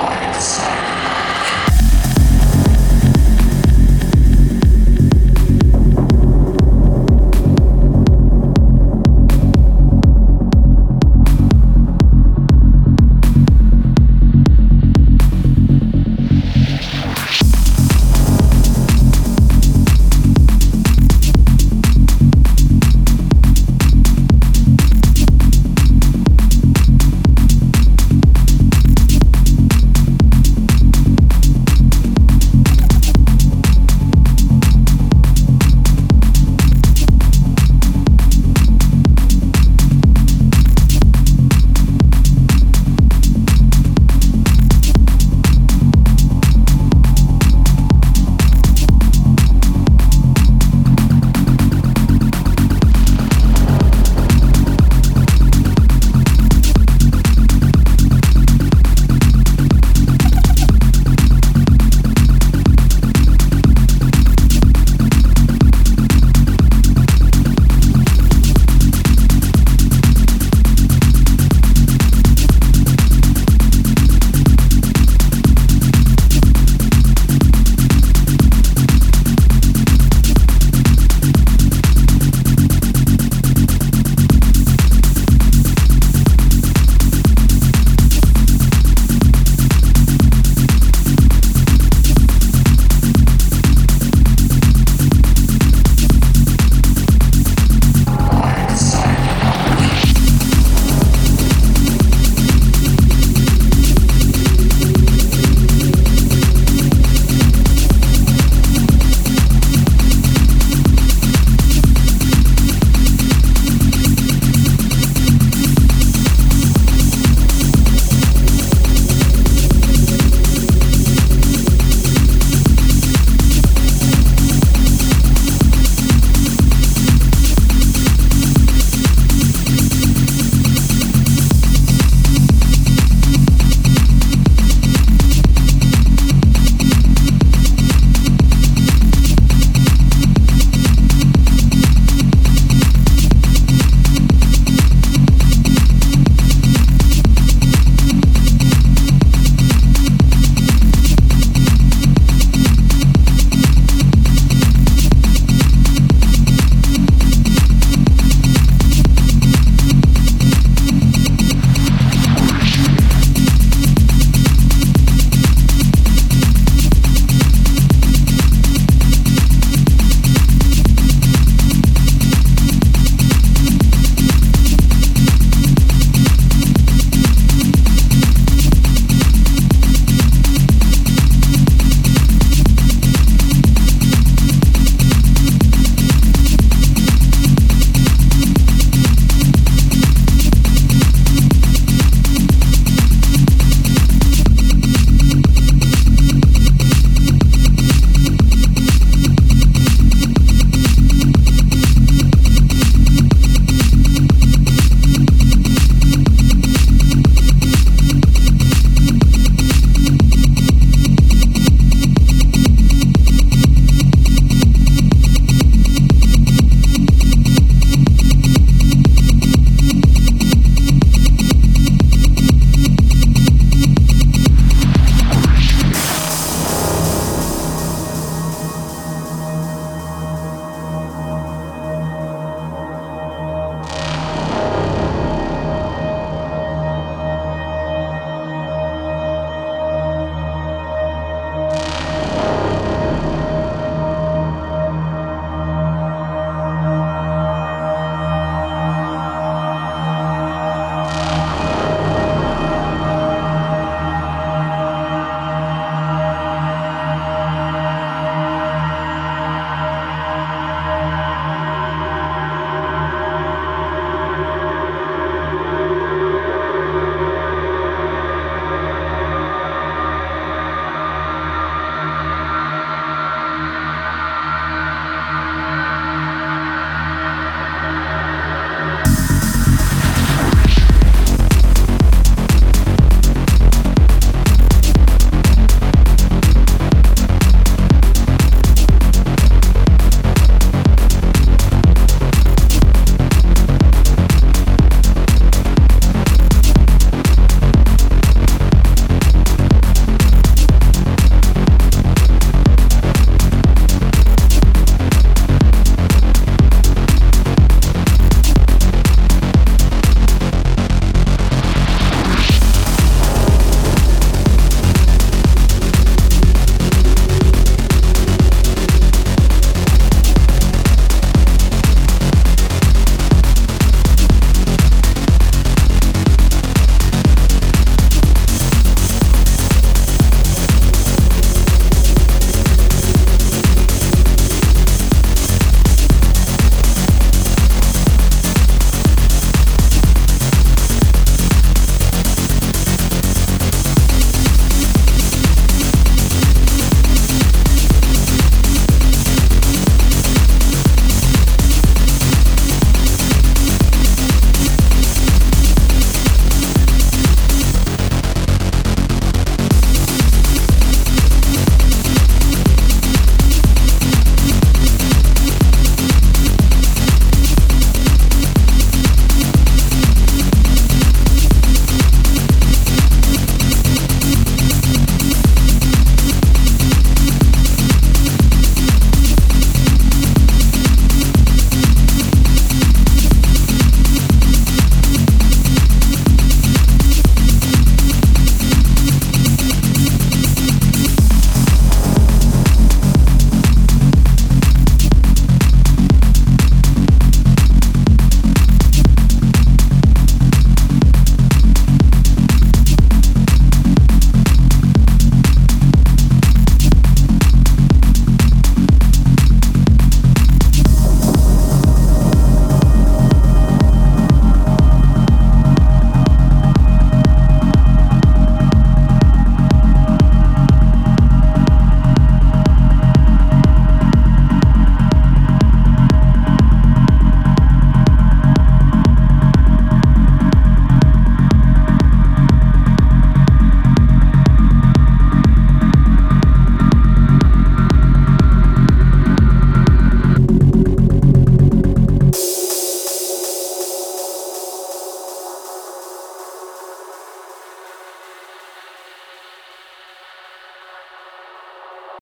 Like the sun.